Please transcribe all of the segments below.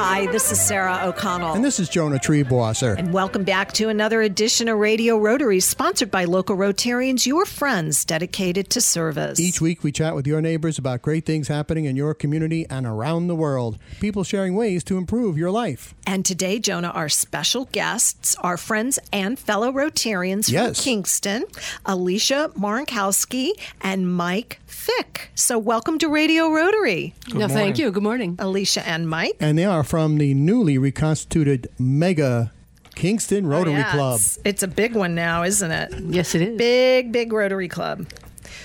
Hi, this is Sarah O'Connell. And this is Jonah Triebwasser. And welcome back to another edition of Radio Rotary, sponsored by local Rotarians, your friends dedicated to service. Each week we chat with your neighbors about great things happening in your community and around the world. People sharing ways to improve your life. And today, Jonah, our special guests are friends and fellow Rotarians Yes. from Kingston, Alicia Marcinkowski and Mike Fick. So welcome to Radio Rotary, no, thank you. Good morning. Alicia and Mike. And they are from the newly reconstituted Mega Kingston Rotary Oh, Yeah, Club. It's, it's a big one now, isn't it? Yes, it is. Big, big Rotary Club.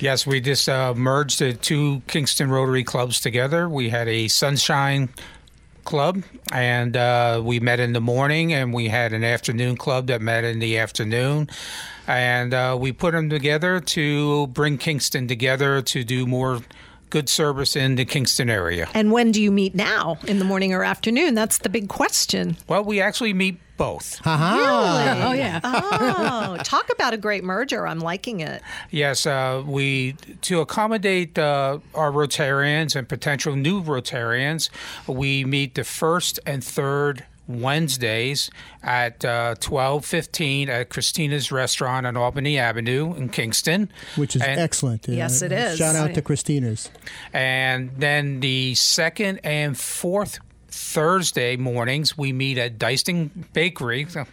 Yes, we just uh, merged the two Kingston Rotary clubs together. We had a Sunshine Club, and uh, we met in the morning, and we had an afternoon club that met in the afternoon. And uh, we put them together to bring Kingston together to do more good service in the Kingston area. And when do you meet now? In the morning or afternoon? That's the big question. Well, we actually meet both. Haha. Oh, yeah. Oh, talk about a great merger. I'm liking it. Yes, uh, we to accommodate uh, our Rotarians and potential new Rotarians, we meet the first and third Wednesdays at uh, twelve fifteen at Christina's Restaurant on Albany Avenue in Kingston, Which is And- excellent. Yes, it is. Shout out to Christina's. And then the second and fourth Thursday mornings we meet at Dyston Bakery Awesome.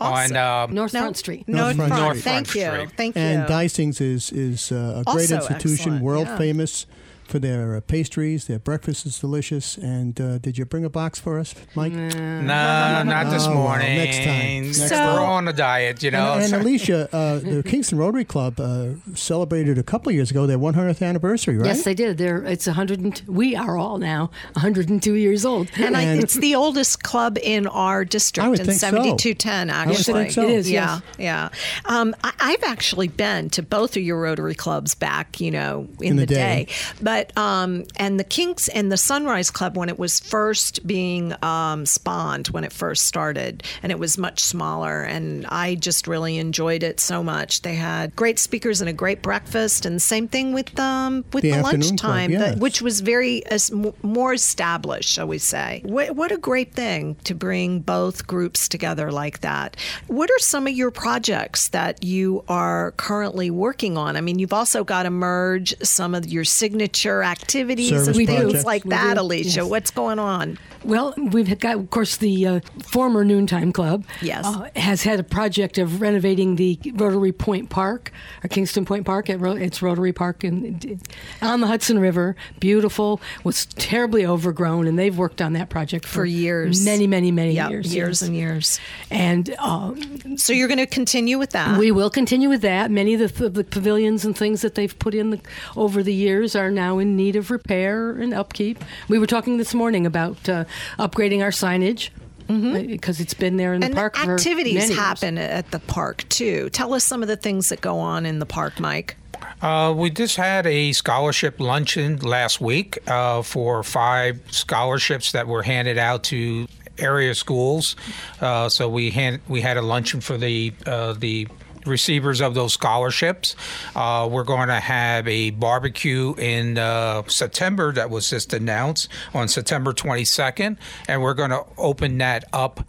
on uh, North No, Front Street. No, North Front front. Street. Thank you. North Front Thank you. And Deisings is is uh, a great Also institution, excellent, world yeah. famous for their uh, pastries. Their breakfast is delicious. And uh, did you bring a box for us, Mike? No, not this Oh, well, morning. next time. Next We're time. on a diet, you know. And, and Alicia, uh, the Kingston Rotary Club uh, celebrated a couple of years ago their 100th anniversary, right? Yes, they did. They're it's a hundred. and We are all now 102 years old. and I, it's the oldest club in our district I would in think so. 7210, would actually. think so. It is, Yeah, yes. yeah. Um, I, I've actually been to both of your Rotary clubs back, you know, in, In the the, day. day. But, um, and the Kinks and the Sunrise Club, when it was first being um, spawned, when it first started, and it was much smaller. And I just really enjoyed it so much. They had great speakers and a great breakfast. And the same thing with, um, with The the, afternoon club, lunchtime, yes. which was very m- more established, shall we say? What, what a great thing to bring both groups together like that. What are some of your projects that you are currently working on? I mean, you've also got to merge some of your signature activities Service and We things projects. like that, Alicia. yes. What's going on? Well, we've got, of course, the uh, former Noontime Club. Yes. uh, has had a project of renovating the Rotary Point Park, or Kingston Point Park. At Ro- it's Rotary Park in, on the Hudson River. Beautiful. Was terribly overgrown, and they've worked on that project for, For years. many, many, many Yep, years. years and years. And um, So you're going to continue with that? We will continue with that. Many of the, the pavilions and things that they've put in the, over the years are now in need of repair and upkeep. We were talking this morning about uh, upgrading our signage because it's been there in the and park for activities many years. happen at the park too. Tell us some of the things that go on in the park, Mike. Uh, we just had a scholarship luncheon last week uh, for five scholarships that were handed out to area schools. Uh, so we hand, we had a luncheon for the uh, the receivers of those scholarships. Uh, we're going to have a barbecue in uh, September that was just announced on September 22nd, and we're going to open that up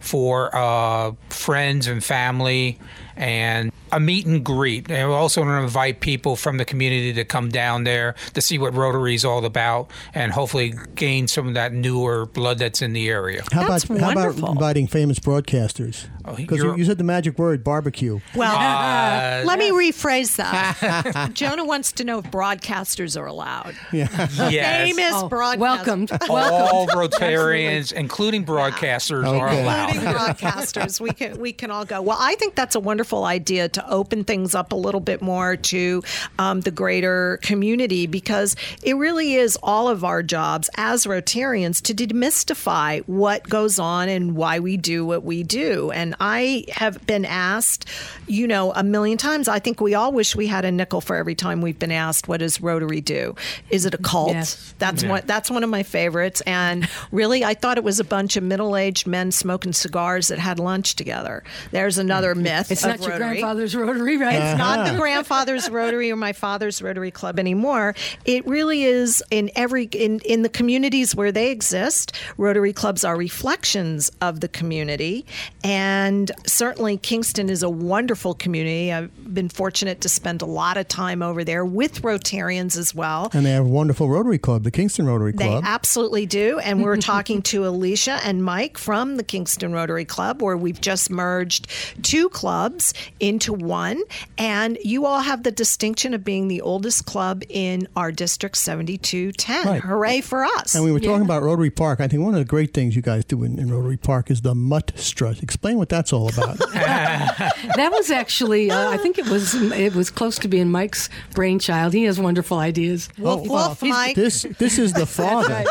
for uh, friends and family and a meet and greet. And we're also going to invite people from the community to come down there to see what Rotary is all about and hopefully gain some of that newer blood that's in the area. How That's about how about inviting famous broadcasters? Oh, Because you, you're- said the magic word barbecue. Well, Uh, let me rephrase that. Jonah wants to know if broadcasters are allowed. yes. Famous Oh, broadcasters. welcomed. All Rotarians, including broadcasters, are Okay. allowed. Including broadcasters, we can we can all go. Well, I think that's a wonderful idea to open things up a little bit more to um, the greater community because it really is all of our jobs as Rotarians to demystify what goes on and why we do what we do. And I have been asked, you know, a million times. I think we all wish we had a nickel for every time we've been asked, "What does Rotary do? Is it a cult?" Yes. That's one. That's one of my favorites. And really, I thought it was a bunch of middle-aged men smoking cigars that had lunch together. There's another myth. It's of not your grandfather's grandfather's Rotary, right? It's not uh-huh. the grandfather's Rotary or my father's Rotary Club anymore. It really is in every in in the communities where they exist. Rotary clubs are reflections of the community, and certainly Kingston is a wonderful community. I've been fortunate to spend a lot of time over there with Rotarians as well. And they have a wonderful Rotary Club, the Kingston Rotary They Club. absolutely do. And we're talking to Alicia and Mike from the Kingston Rotary Club, where we've just merged two clubs into one. And you all have the distinction of being the oldest club in our District 7210. Right. Hooray for us. and we were talking about Rotary Park. I think one of the great things you guys do in, in Rotary Park is the mutt strut. Explain what that's all about. That was actually, uh, I think it was it was close to being Mike's brainchild. He has wonderful ideas. Woof, woof, Mike. this this is the father. right.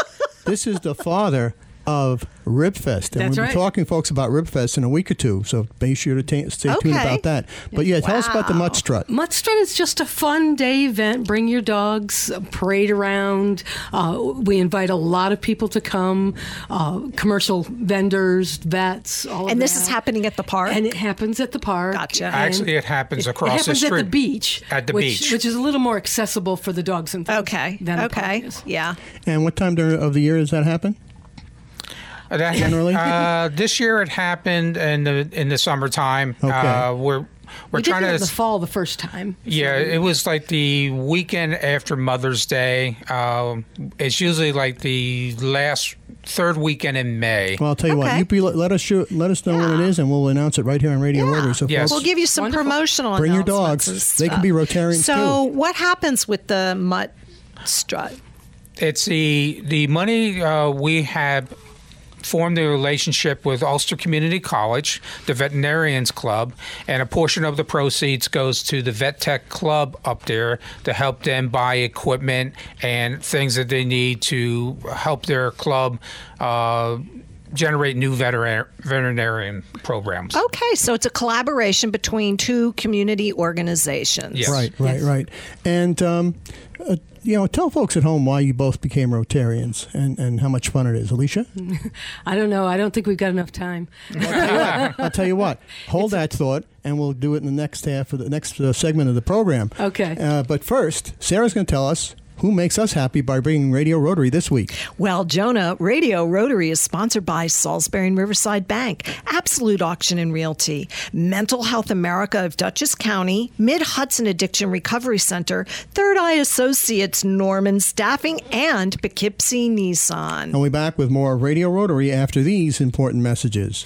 This is the father of Ribfest, and That's we'll right. be talking, folks, about Ribfest in a week or two. So be sure to ta- stay tuned about that. But yeah, tell us about the Wow. mutt strut. Mutt Strut is just a fun day event. Bring your dogs, uh, parade around. Uh, we invite a lot of people to come, uh, commercial vendors, vets, all of and this that. is happening at the park. And it happens at the park. Gotcha. And Actually, it happens it- across it the happens street. at the beach. At the which, beach. which is a little more accessible for the dogs and things okay. than the park Okay. is. Yeah. And what time of the year does that happen? Uh, That, Generally? uh, this year it happened in the in the summertime. Okay. Uh, we're we're We trying it to in the fall the first time. Yeah, it was like the weekend after Mother's Day. Um, it's usually like the last third weekend in May. Well, I'll tell you what. You be, let us shoot, let us know when it is, and we'll announce it right here on Radio Yeah. Rotary. So Yes. We'll give you some Wonderful. promotional Bring your dogs. They can be stuff. Rotarians, So, too. what happens with the mutt strut? It's the the money uh, we have formed a relationship with Ulster Community College, the Veterinarians Club, and a portion of the proceeds goes to the Vet Tech Club up there to help them buy equipment and things that they need to help their club uh, generate new veterin- veterinarian programs. Okay, so it's a collaboration between two community organizations. Yes. Right, right, right. And, um, uh, you know, tell folks at home why you both became Rotarians and, and how much fun it is. Alicia? I don't know. I don't think we've got enough time. I'll tell you what. Hold that thought, and we'll do it in the next half of the next uh, segment of the program. Okay. Uh, but first, Sarah's going to tell us who makes us happy by bringing Radio Rotary this week. Well, Jonah, Radio Rotary is sponsored by Salisbury and Riverside Bank, Absolute Auction and Realty, Mental Health America of Dutchess County, Mid Hudson Addiction Recovery Center, Third Eye Associates, Norman Staffing, and Poughkeepsie Nissan. And we'll be back with more Radio Rotary after these important messages.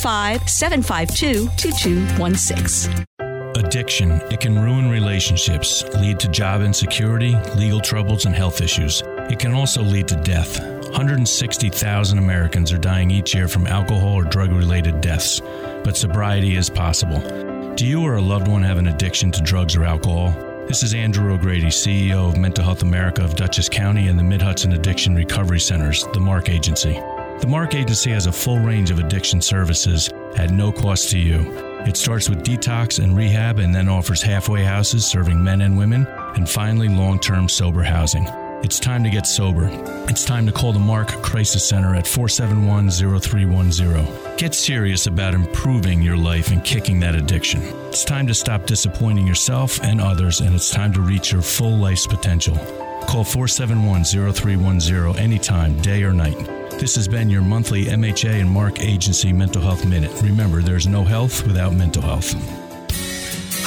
752 2216. Addiction. It can ruin relationships, lead to job insecurity, legal troubles, and health issues. It can also lead to death. 160,000 Americans are dying each year from alcohol or drug related deaths, but sobriety is possible. Do you or a loved one have an addiction to drugs or alcohol? This is Andrew O'Grady, CEO of Mental Health America of Dutchess County and the Mid Hudson Addiction Recovery Centers, the MARC Agency. The MARC Agency has a full range of addiction services at no cost to you. It starts with detox and rehab and then offers halfway houses serving men and women, and finally long term sober housing. It's time to get sober. It's time to call the MARC Crisis Center at 471 0310. Get serious about improving your life and kicking that addiction. It's time to stop disappointing yourself and others, and it's time to reach your full life's potential. Call 471 0310 anytime, day or night. This has been your monthly MHA and MARC Agency Mental Health Minute. Remember, there's no health without mental health.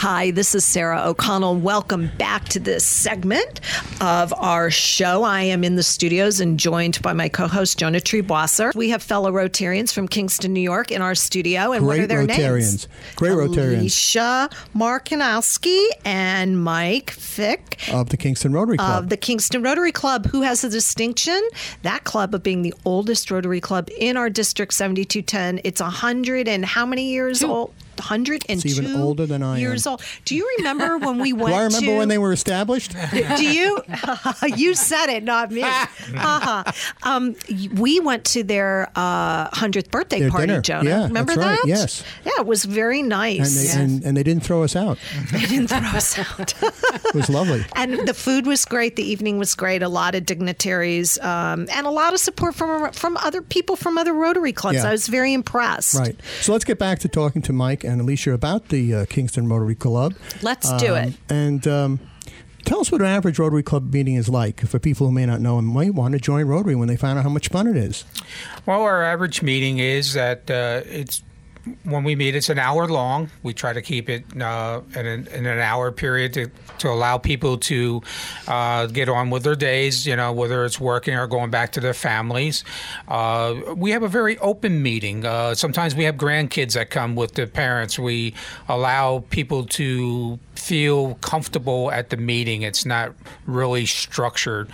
Hi, this is Sarah O'Connell. Welcome back to this segment of our show. I am in the studios and joined by my co-host Jonah Triebwasser. We have fellow Rotarians from Kingston, New York, in our studio. And what are their Rotarians. names? Great Rotarians. Alicia Marcinkowski and Mike Fick Of the Kingston Rotary Club. of the Kingston Rotary Club, who has the distinction, that club of being the oldest Rotary Club in our district, 7210. It's a hundred and how many years old? Hundred and It's even older than I am. years old. Do you remember when we went? Do I remember to, when they were established? Do you? you said it, not me. uh-huh. um, we went to their hundredth birthday Their party, dinner. Jonah. Yeah, remember right. that? Yes. Yeah, it was very And nice. they, and, and they didn't throw us out. they didn't throw us out. It was lovely. and the food was great. The evening was great. A lot of dignitaries um, and a lot of support from from other people from other Rotary clubs. Yeah. I was very impressed. Right. So let's get back to talking to Mike and Alicia about the uh, Kingston Rotary Club. Let's do Um, it. And um, tell us what an average Rotary Club meeting is like for people who may not know and might want to join Rotary when they find out how much fun it is. Well, our average meeting is that uh, it's when we meet, it's an hour long. We try to keep it uh, in, an, in an hour period to, to allow people to uh, get on with their days, you know, whether it's working or going back to their families. Uh, we have a very open meeting. Uh, sometimes we have grandkids that come with the parents. We allow people to feel comfortable at the meeting. It's not really structured.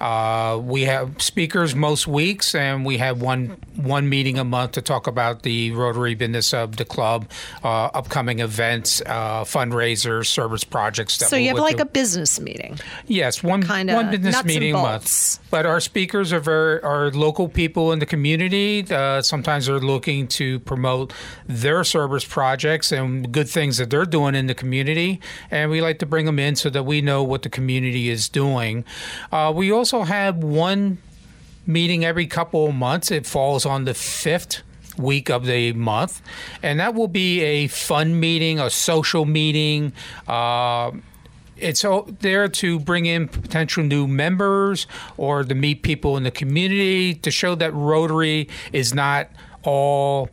Uh, we have speakers most weeks, and we have one one meeting a month to talk about the Rotary business of the club, uh, upcoming events, uh, fundraisers, service projects. That So you have like do. a business meeting. Yes, one Kinda one business meeting a month. But our speakers are very are local people in the community. Uh, sometimes they're looking to promote their service projects and good things that they're doing in the community, and we like to bring them in so that we know what the community is doing. Uh, we also have one meeting every couple of months. It falls on the fifth week of the month, and that will be a fun meeting, a social meeting. Uh, it's there to bring in potential new members or to meet people in the community to show that Rotary is not all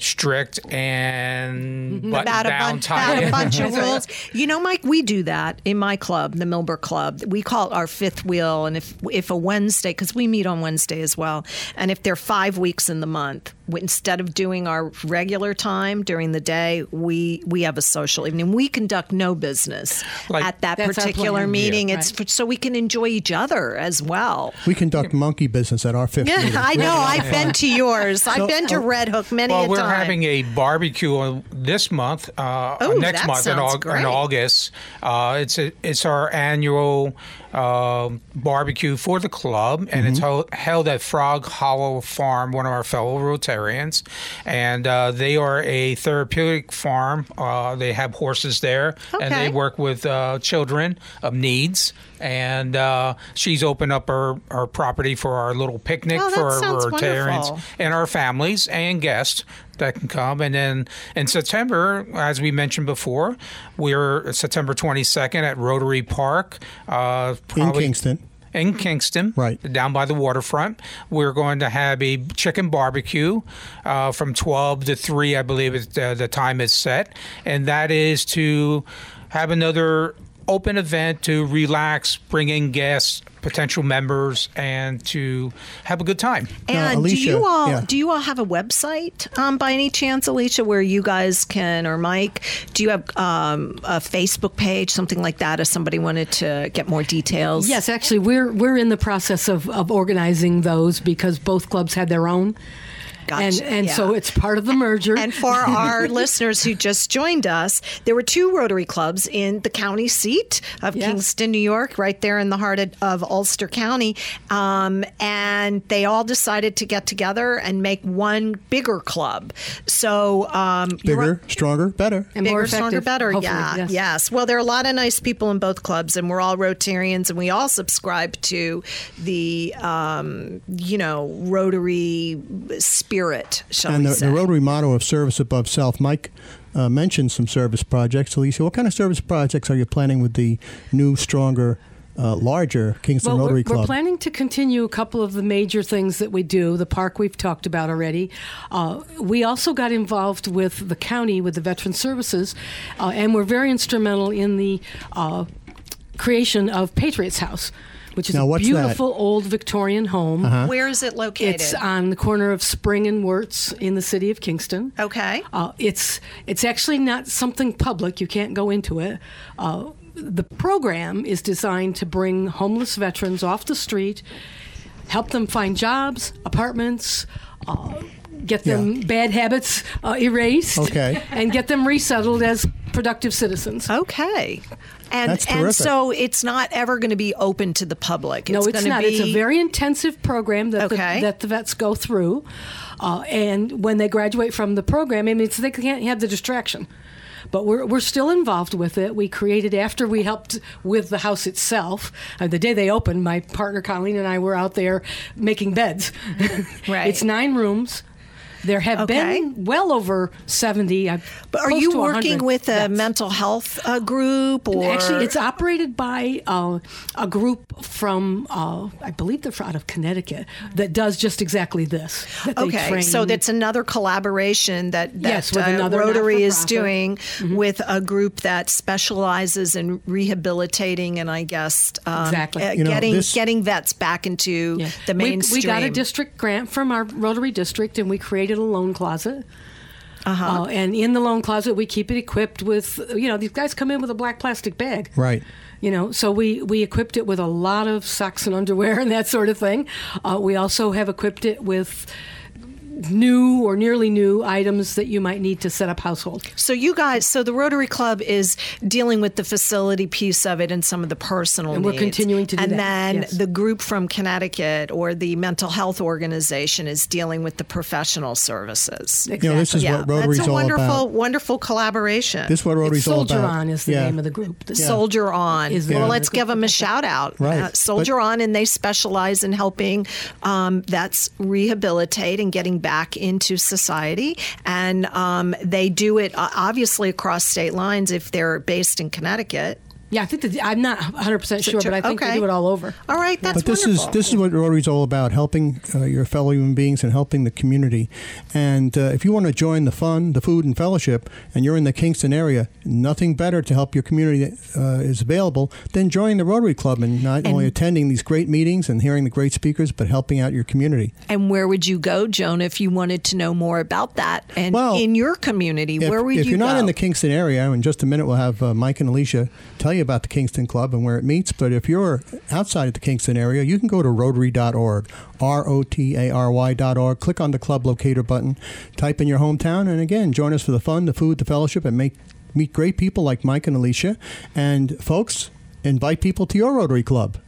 strict and mhm. button about a, down bunch, tight. about a bunch of rules. You know, Mike, we do that in my club, the Millbrook Club. We call it our fifth wheel. And if if a Wednesday, because we meet on Wednesday as well, and if they're five weeks in the month, instead of doing our regular time during the day, we we have a social evening. We conduct no business Like- at that particular meeting. Yeah. It's for, so we can enjoy each other as well. We conduct monkey business at our fifth meeting. I know. I've been to yours. I've been to oh, Red Hook many Well, a we're having a barbecue on this month, uh, Oh, next month in, sounds Aug- in August. Uh, it's a, it's our annual uh, barbecue for the club, and it's Mm-hmm. ho- held at Frog Hollow Farm, one of our fellow Rotarians, and uh, they are a therapeutic farm. Uh, they have horses there, and they work with uh, children of needs. And uh, she's opened up her, her property for our little picnic Oh, for our Rotarians wonderful. and our families and guests that can come. And then in September, as we mentioned before, we're September 22nd at Rotary Park. Uh, In probably- Kingston. In Kingston, Right. down by the waterfront, we're going to have a chicken barbecue uh, from 12 to 3, I believe it, uh, the time is set. And that is to have another open event to relax, bring in guests, potential members, and to have a good time. And do Alicia, you all yeah. do you all have a website um, by any chance, Alicia, where you guys can or Mike? Do you have um, a Facebook page, something like that, if somebody wanted to get more details? Yes, actually, we're we're in the process of, of organizing those because both clubs had their own, Gotcha, and and yeah. so it's part of the merger. And for our listeners who just joined us, there were two Rotary clubs in the county seat of Yes. Kingston, New York, right there in the heart of, of Ulster County. Um, and they all decided to get together and make one bigger club. So um, you're Bigger, stronger, better. and bigger, more stronger, better. Yeah, yes. yes. Well, there are a lot of nice people in both clubs, and we're all Rotarians, and we all subscribe to the, um, you know, Rotary spirit, shall And we the, say? the Rotary motto of service above self. Mike uh, mentioned some service projects. Alicia, what kind of service projects are you planning with the new, stronger uh, larger Kingston Well, Rotary we're, Club? we're planning to continue a couple of the major things that we do. The park we've talked about already. Uh, we also got involved with the county, with the Veteran Services, uh, and we're very instrumental in the uh, creation of Patriots House, which is Now, a what's that? Uh-huh. beautiful old Victorian home. Where is it located? It's on the corner of Spring and Wurts in the city of Kingston. Okay. Uh, it's it's actually not something public. You can't go into it. Uh, the program is designed to bring homeless veterans off the street, help them find jobs, apartments. Uh, Get them Yeah. bad habits uh, erased, Okay. and get them resettled as productive citizens. Okay. And That's and so it's not ever going to be open to the public. No, it's not. Be, It's a very intensive program that Okay. the, that the vets go through, uh, and when they graduate from the program, I mean, it's, they can't have the distraction. But we're, we're still involved with it. We created after we helped with the house itself. Uh, the day they opened, my partner Colleen and I were out there making beds. Right. it's nine rooms. There have Okay. been well over seventy. uh, But are you working with a vets. mental health uh, group or Actually, it's operated by uh, a group from, uh, I believe they're out of Connecticut, that does just exactly this. that they Okay, train. so that's another collaboration that, that Yes, with uh, another Rotary is not-for-profit. Mm-hmm. doing with a group that specializes in rehabilitating and I guess um, Exactly. uh, You know, getting this- getting vets back into Yeah. the we, mainstream. we got a district grant from our Rotary district, and we created a loan closet. Uh-huh. and in the loan closet, we keep it equipped with, you know, these guys come in with a black plastic bag. Right. You know, so we, we equipped it with a lot of socks and underwear and that sort of thing. Uh, we also have equipped it with new or nearly new items that you might need to set up household. So you guys, so the Rotary Club is dealing with the facility piece of it and some of the personal And we're needs. continuing to do and that, And then yes. the group from Connecticut or the mental health organization is dealing with the professional services. You know, this is yeah, what Rotary's that's a all wonderful, about. wonderful collaboration. This is what Rotary's all about. Soldier. On is the Yeah. name of the group. The Soldier On. Is Well, let's the give them a shout out. Right. Uh, Soldier But- On, and they specialize in helping um, vets rehabilitate and getting back into society. And um, they do it obviously across state lines if they're based in Connecticut. Yeah, I think that I'm not 100 percent sure, but I think Okay. they do it all over. All right, that's but this wonderful. is this is what Rotary's all about: helping uh, your fellow human beings and helping the community. And uh, if you want to join the fun, the food, and fellowship, and you're in the Kingston area, nothing better to help your community uh, is available than joining the Rotary Club and not only attending these great meetings and hearing the great speakers, but helping out your community. And where would you go, Joan, if you wanted to know more about that? And Well, in your community, If, where would if you If you're not in the Kingston area, in just a minute we'll have uh, Mike and Alicia tell you about the Kingston Club and where it meets. But if you're outside of the Kingston area, you can go to Rotary.org, R O T A R Y.org. Click on the club locator button, type in your hometown, and again, join us for the fun, the food, the fellowship, and make meet great people like Mike and Alicia. And folks, invite people to your Rotary Club.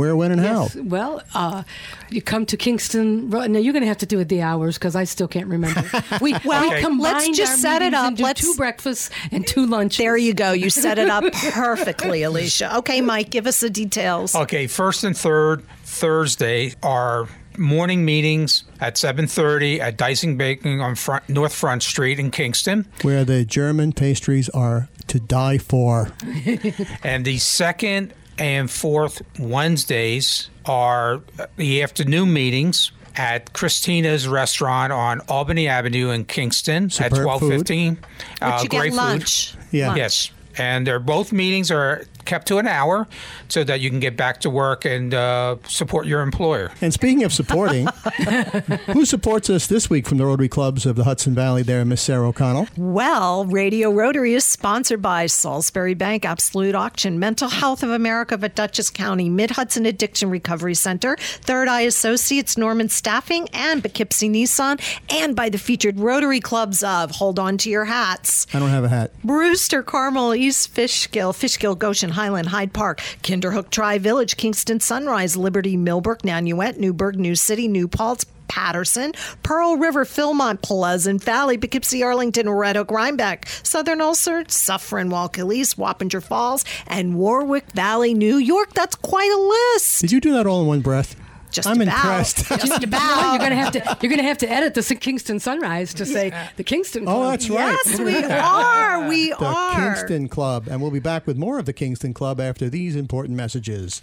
Where, when, and Yes. how? Well, uh, you come to Kingston. Ro- Now you're going to have to do it the hours because I still can't remember. We, Well, we combined let's just our set it up. and do Let's- two breakfasts and two lunches. there you go. You set it up perfectly, Alicia. Okay, Mike, give us the details. Okay, first and third Thursday are morning meetings at 7:30 at Deising Baking on front, North Front Street in Kingston, Where the German pastries are to die for. and the second and fourth Wednesdays are the afternoon meetings at Christina's restaurant on Albany Avenue in Kingston Superb at 12:15. But Uh, you great get food. Yeah. Lunch. Yes. And they're both meetings are kept to an hour so that you can get back to work and uh, support your employer. And speaking of supporting, who supports us this week from the Rotary Clubs of the Hudson Valley there, Miss Sarah O'Connell? Well, Radio Rotary is sponsored by Salisbury Bank, Absolute Auction, Mental Health of America of Dutchess County, Mid Hudson Addiction Recovery Center, Third Eye Associates, Norman Staffing, and Poughkeepsie Nissan, and by the featured Rotary Clubs of, hold on to your hats, I don't have a hat. Brewster, Carmel, Fishkill, Fishkill, Goshen, Highland, Hyde Park, Kinderhook, Tri Village, Kingston, Sunrise, Liberty, Millbrook, Nanuet, Newburgh, New City, New Paltz, Patterson, Pearl River, Philmont, Pleasant Valley, Poughkeepsie, Arlington, Red Oak, Rhinebeck, Southern Ulster, Suffern, Wallkill, Wappinger Falls, and Warwick Valley, New York. That's quite a list. Did you do that all in one breath? Just I'm about. impressed. Just about. You're going to have to. You're going to have to edit the Kingston Sunrise to say the Kingston. Oh, Club. that's right. Yes, we are. We The are. The Kingston Club. And we'll be back with more of the Kingston Club after these important messages.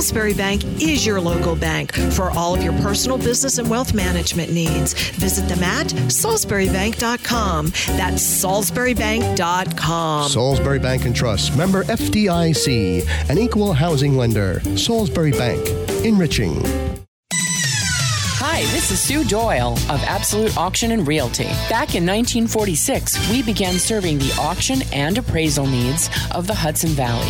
Salisbury Bank is your local bank for all of your personal business and wealth management needs. Visit them at salisburybank.com. That's salisburybank.com. Salisbury Bank and Trust, member FDIC, an equal housing lender. Salisbury Bank, enriching. Hi, this is Sue Doyle of Absolute Auction and Realty. Back in 1946, we began serving the auction and appraisal needs of the Hudson Valley.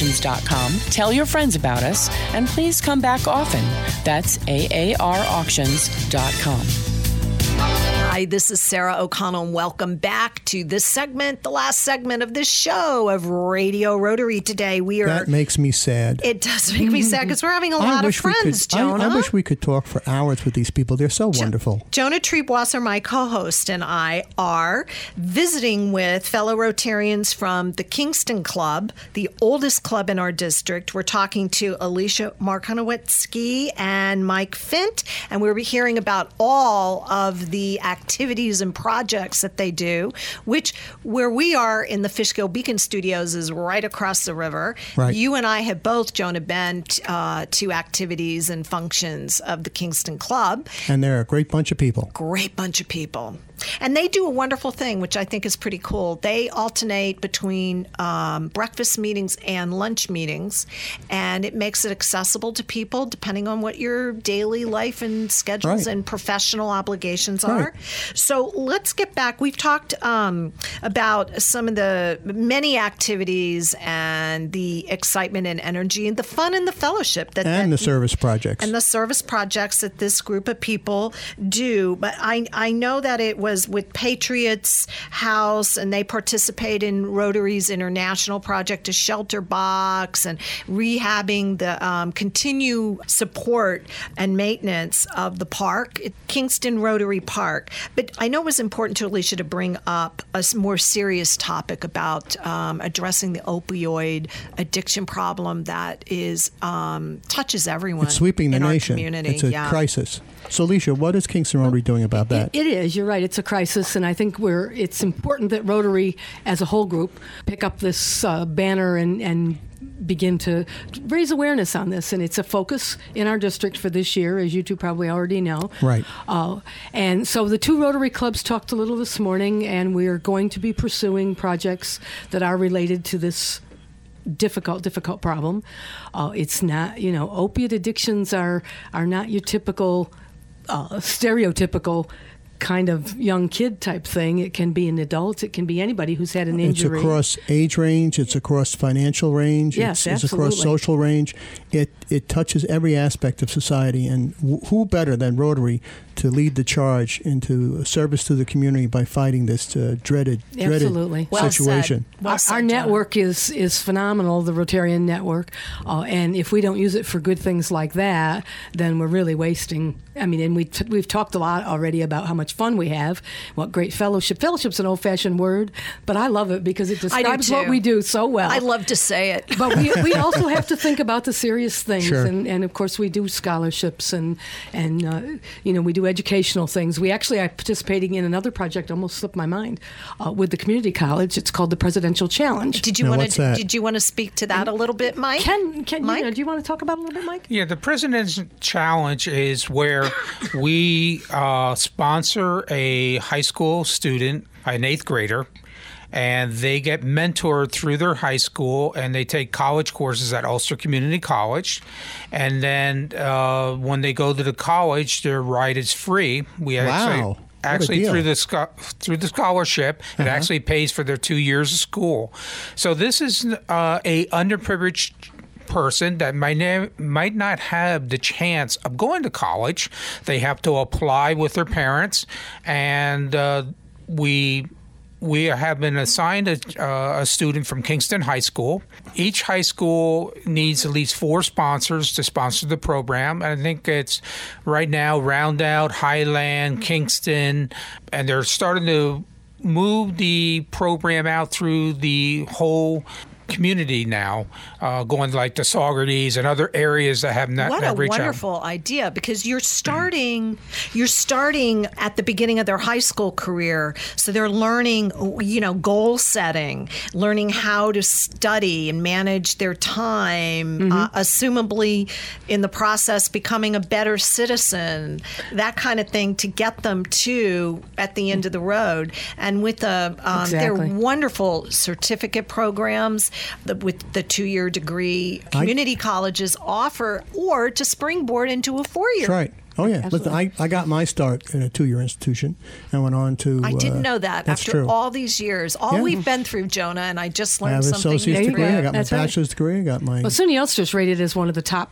aarauctions.com. Tell your friends about us, and please come back often. That's aarauctions.com. Hi, this is Sarah O'Connell, and welcome back to this segment, the last segment of this show of Radio Rotary. Today, we are. That makes me sad. It does make me sad because we're having a I lot of wish we friends, could, I- Jonah. I, wish we could talk for hours with these people. They're so wonderful. Jonah Triebwasser, my co host, and I are visiting with fellow Rotarians from the Kingston Club, the oldest club in our district. We're talking to Alicia Marcinkowski and Mike Fick, and we're hearing about all of the activities and projects that they do, which where we are in the Fishkill Beacon Studios is right across the river. Right. You and I have both, Jonah, been uh, to activities and functions of the Kingston Club And they're a great bunch of people. great bunch of people. And they do a wonderful thing, which I think is pretty cool. They alternate between um, breakfast meetings and lunch meetings, and it makes it accessible to people depending on what your daily life and schedules Right. and professional obligations Right. are. So let's get back. We've talked um, about some of the many activities and the excitement and energy and the fun and the fellowship that And that the service projects. and the service projects that this group of people do. But I, I know that it was with Patriots House, and they participate in Rotary's international project, a shelter box, and rehabbing the um, continue support and maintenance of the park, Kingston Rotary Park. But I know it was important to Alicia to bring up a more serious topic about um, addressing the opioid addiction problem that is um, touches everyone it's sweeping the in nation. community. It's a yeah. crisis. So, Alicia, what is Kingston Rotary doing about that? It is. You're right. It's a crisis, and I think we're. It's important that Rotary, as a whole group, pick up this uh, banner and and begin to raise awareness on this. And it's a focus in our district for this year, as you two probably already know. Right. Uh, and so the two Rotary clubs talked a little this morning, and we are going to be pursuing projects that are related to this difficult difficult problem uh, it's not you know opiate addictions are are not your typical uh, stereotypical kind of young kid type thing it can be an adult it can be anybody who's had an injury. It's across age range. It's across financial range. Yes, it's, it's across social range. It it touches every aspect of society. And wh- who better than Rotary to lead the charge into service to the community by fighting this uh, dreaded dreaded Absolutely. Well said. situation? Well our, said, our network is is phenomenal, the Rotarian network, uh, and if we don't use it for good things like that, then we're really wasting. I mean, and we t- we've talked a lot already about how much fun we have, what great fellowship. Fellowship's an old-fashioned word, but I love it because it I do describes what we do so well. I love to say it. but we, we also have to think about the serious things, Sure. and, and of course we do scholarships and and uh, you know we do educational things. We actually are participating in another project. Almost slipped my mind uh, with the community college. It's called the Presidential Challenge. Did you want to? Did you want to speak to that a little bit, Mike? Ken, Ken, Mike? you know, do you want to talk about it a little bit, Mike? Yeah, the President's Challenge is where we uh, sponsor a high school student, an eighth grader, and they get mentored through their high school and they take college courses at Ulster Community College. And then uh, when they go to the college, their ride is free. We Wow. actually actually through the through the scholarship it actually pays for their two years of school so this is uh, a underprivileged person that might might not have the chance of going to college they have to apply with their parents and uh, we we have been assigned a, uh, a student from Kingston High School. Each high school needs at least four sponsors to sponsor the program. I think it's right now Rondout, Highland, Kingston, and they're starting to move the program out through the whole community now, uh, going like to Saugerties and other areas that have not what not a reached out. wonderful idea because you're starting you're starting at the beginning of their high school career so they're learning you know goal setting learning how to study and manage their time uh, assumably in the process becoming a better citizen that kind of thing to get them to at the end of the road and with the um, Exactly. their wonderful certificate programs the, with the two-year degree community colleges offer or to springboard into a four-year That's right. Oh yeah. Listen, I, I got my start in a two year institution and went on to. I didn't uh, know that That's after true. all these years. All Yeah. we've been through, Jonah, and I just I learned have something associate's new degree. go. I got my right. bachelor's degree. I got my. Well, SUNY Ulster is rated as one of the top.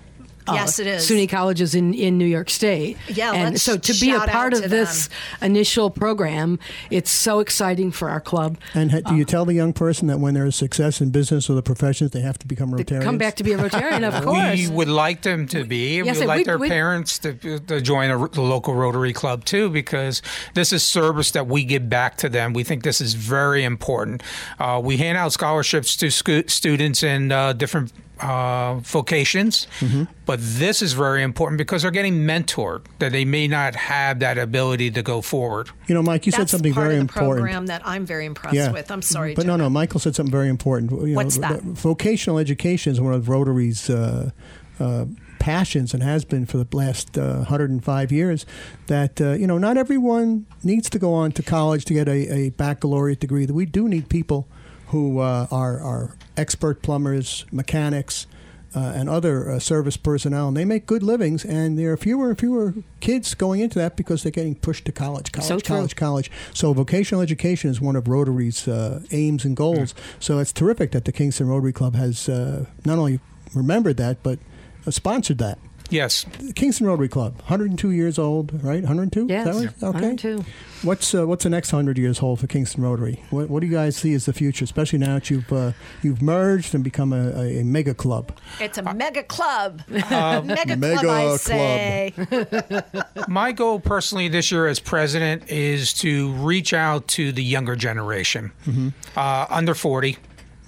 Uh, Yes, it is. SUNY colleges in, in New York State. Yeah, and let's so to be a part of this initial program, it's so exciting for our club. and ha- do you tell the young person that when there is success in business or the professions, they have to become Rotarians? Come back to be a Rotarian, of course. We would like them to be. Yes, we would like we- their we- parents to, to join a, the local Rotary Club too, because this is service that we give back to them. We think this is very important. Uh, we hand out scholarships to scu- students in uh, different uh, vocations, Mm-hmm. but this is very important because they're getting mentored. That they may not have that ability to go forward. You know, Mike, you That's said something part very of the important. program that I'm very impressed with. I'm sorry, but no, no. Michael said something very important. You know, What's that? Vocational education is one of Rotary's uh, uh, passions and has been for the last uh, 105 years. That uh, you know, not everyone needs to go on to college to get a, a baccalaureate degree. That we do need people who uh, are are expert plumbers, mechanics. Uh, and other uh, service personnel, and they make good livings. And there are fewer and fewer kids going into that because they're getting pushed to college, college, So college, college. So vocational education is one of Rotary's uh, aims and goals. So it's terrific that the Kingston Rotary Club has uh, not only remembered that but uh, sponsored that. Yes. Kingston Rotary Club, 102 years old, right? 102. Yes, Is that right? Okay. 102. What's uh, what's the next 100 years hold for Kingston Rotary? What, what do you guys see as the future, especially now that you've uh, you've merged and become a, a, a mega club? It's a mega club. mega, Mega club, I club. My goal personally this year as president is to reach out to the younger generation, uh, under 40,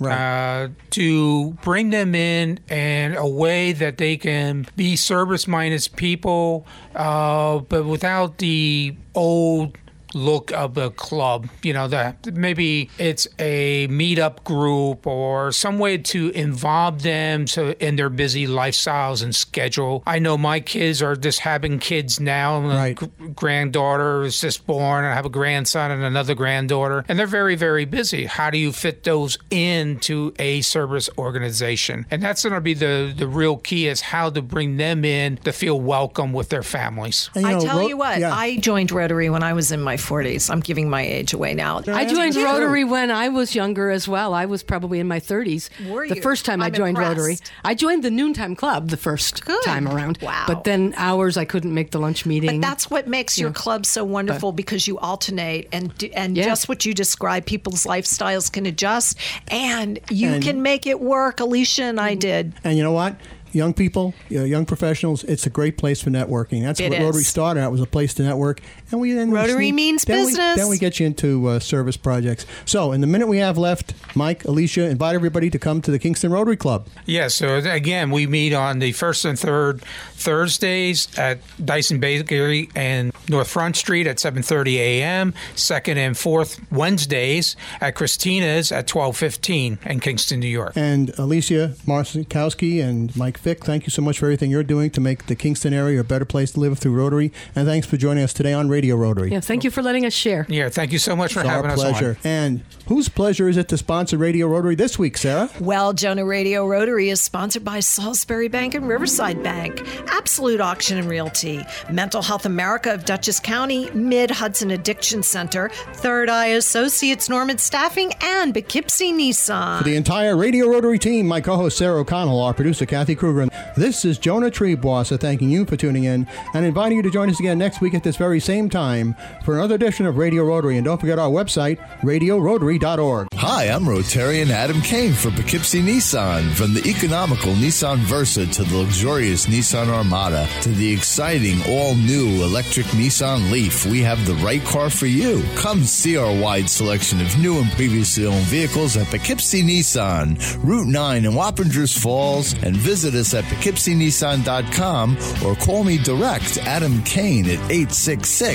Right. uh, to bring them in in a way that they can be service minded people, uh, but without the old look of the club. You know, that maybe it's a meetup group or some way to involve them so in their busy lifestyles and schedule. I know my kids are just having kids now. My Right. gr- granddaughter is just born. I have a grandson and another granddaughter, and they're very, very busy. How do you fit those into a service organization? And that's going to be the the real key is how to bring them in to feel welcome with their families. And, I know, tell Ro- you what, yeah. I joined Rotary when I was in my 40s. I'm giving my age away now. I joined Did you? Rotary when I was younger as well. I was probably in my 30s. Were the you? first time I I'm joined impressed. Rotary. I joined the noontime club the first Good. time around. Wow. But then hours I couldn't make the lunch meeting. But that's what makes your club so wonderful because you alternate and and Yeah. just what you describe people's lifestyles can adjust and you And- can make it work. Alicia and I mm-hmm. did. And you know what? Young people, you know, young professionals, it's a great place for networking. That's It what Rotary is. started out was a place to network. And we then Rotary sneak- means then we- business. then we get you into uh, service projects. So, in the minute we have left, Mike, Alicia, invite everybody to come to the Kingston Rotary Club. Yeah, so again, we meet on the first and third Thursdays at Deising Bakery and North Front Street at 7:30 a.m. Second and fourth Wednesdays at Christina's at 12:15 in Kingston, New York. And Alicia Marcinkowski and Mike Fick, thank you so much for everything you're doing to make the Kingston area a better place to live through Rotary. And thanks for joining us today on Radio Rotary. Yeah, thank you for letting us share. Yeah, thank you so much for It's having our us pleasure. on. And whose pleasure is it to sponsor Radio Rotary this week, Sarah? Well, Jonah Radio Rotary is sponsored by Salisbury Bank and Riverside Bank, Absolute Auction and Realty, Mental Health America of Dutchess County, Mid Hudson Addiction Center, Third Eye Associates, Norman Staffing, and Poughkeepsie Nissan. For the entire Radio Rotary team, my co-host Sarah O'Connell, our producer Kathy Kruger. This is Jonah Triebwasser thanking you for tuning in and inviting you to join us again next week at this very same time for another edition of Radio Rotary. And don't forget our website, radiorotary.org. Hi, I'm Rotarian Adam Kane for Poughkeepsie Nissan. From the economical Nissan Versa to the luxurious Nissan Armada to the exciting all-new electric Nissan Leaf, we have the right car for you. Come see our wide selection of new and previously owned vehicles at Poughkeepsie Nissan, Route 9 in Wappingers Falls, and visit us at poughkeepsienissan.com or call me direct, Adam Kane, at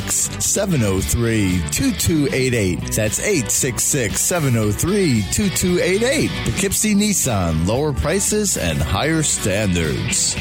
866-703-2288. That's 866-703-2288. Poughkeepsie Nissan, lower prices and higher standards.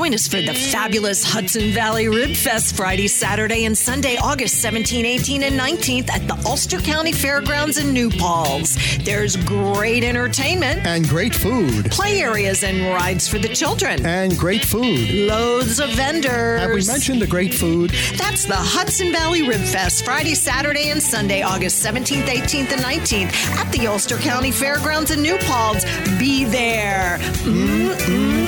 Join us for the fabulous Hudson Valley Rib Fest Friday, Saturday, and Sunday, August 17, 18, and 19th at the Ulster County Fairgrounds in New Paltz. There's great entertainment, And great food. play areas, and rides for the children. And great food. Loads of vendors. Have we mentioned the great food? That's the Hudson Valley Rib Fest, Friday, Saturday, and Sunday, August 17th, 18th, and 19th at the Ulster County Fairgrounds in New Paltz. Be there. Mm.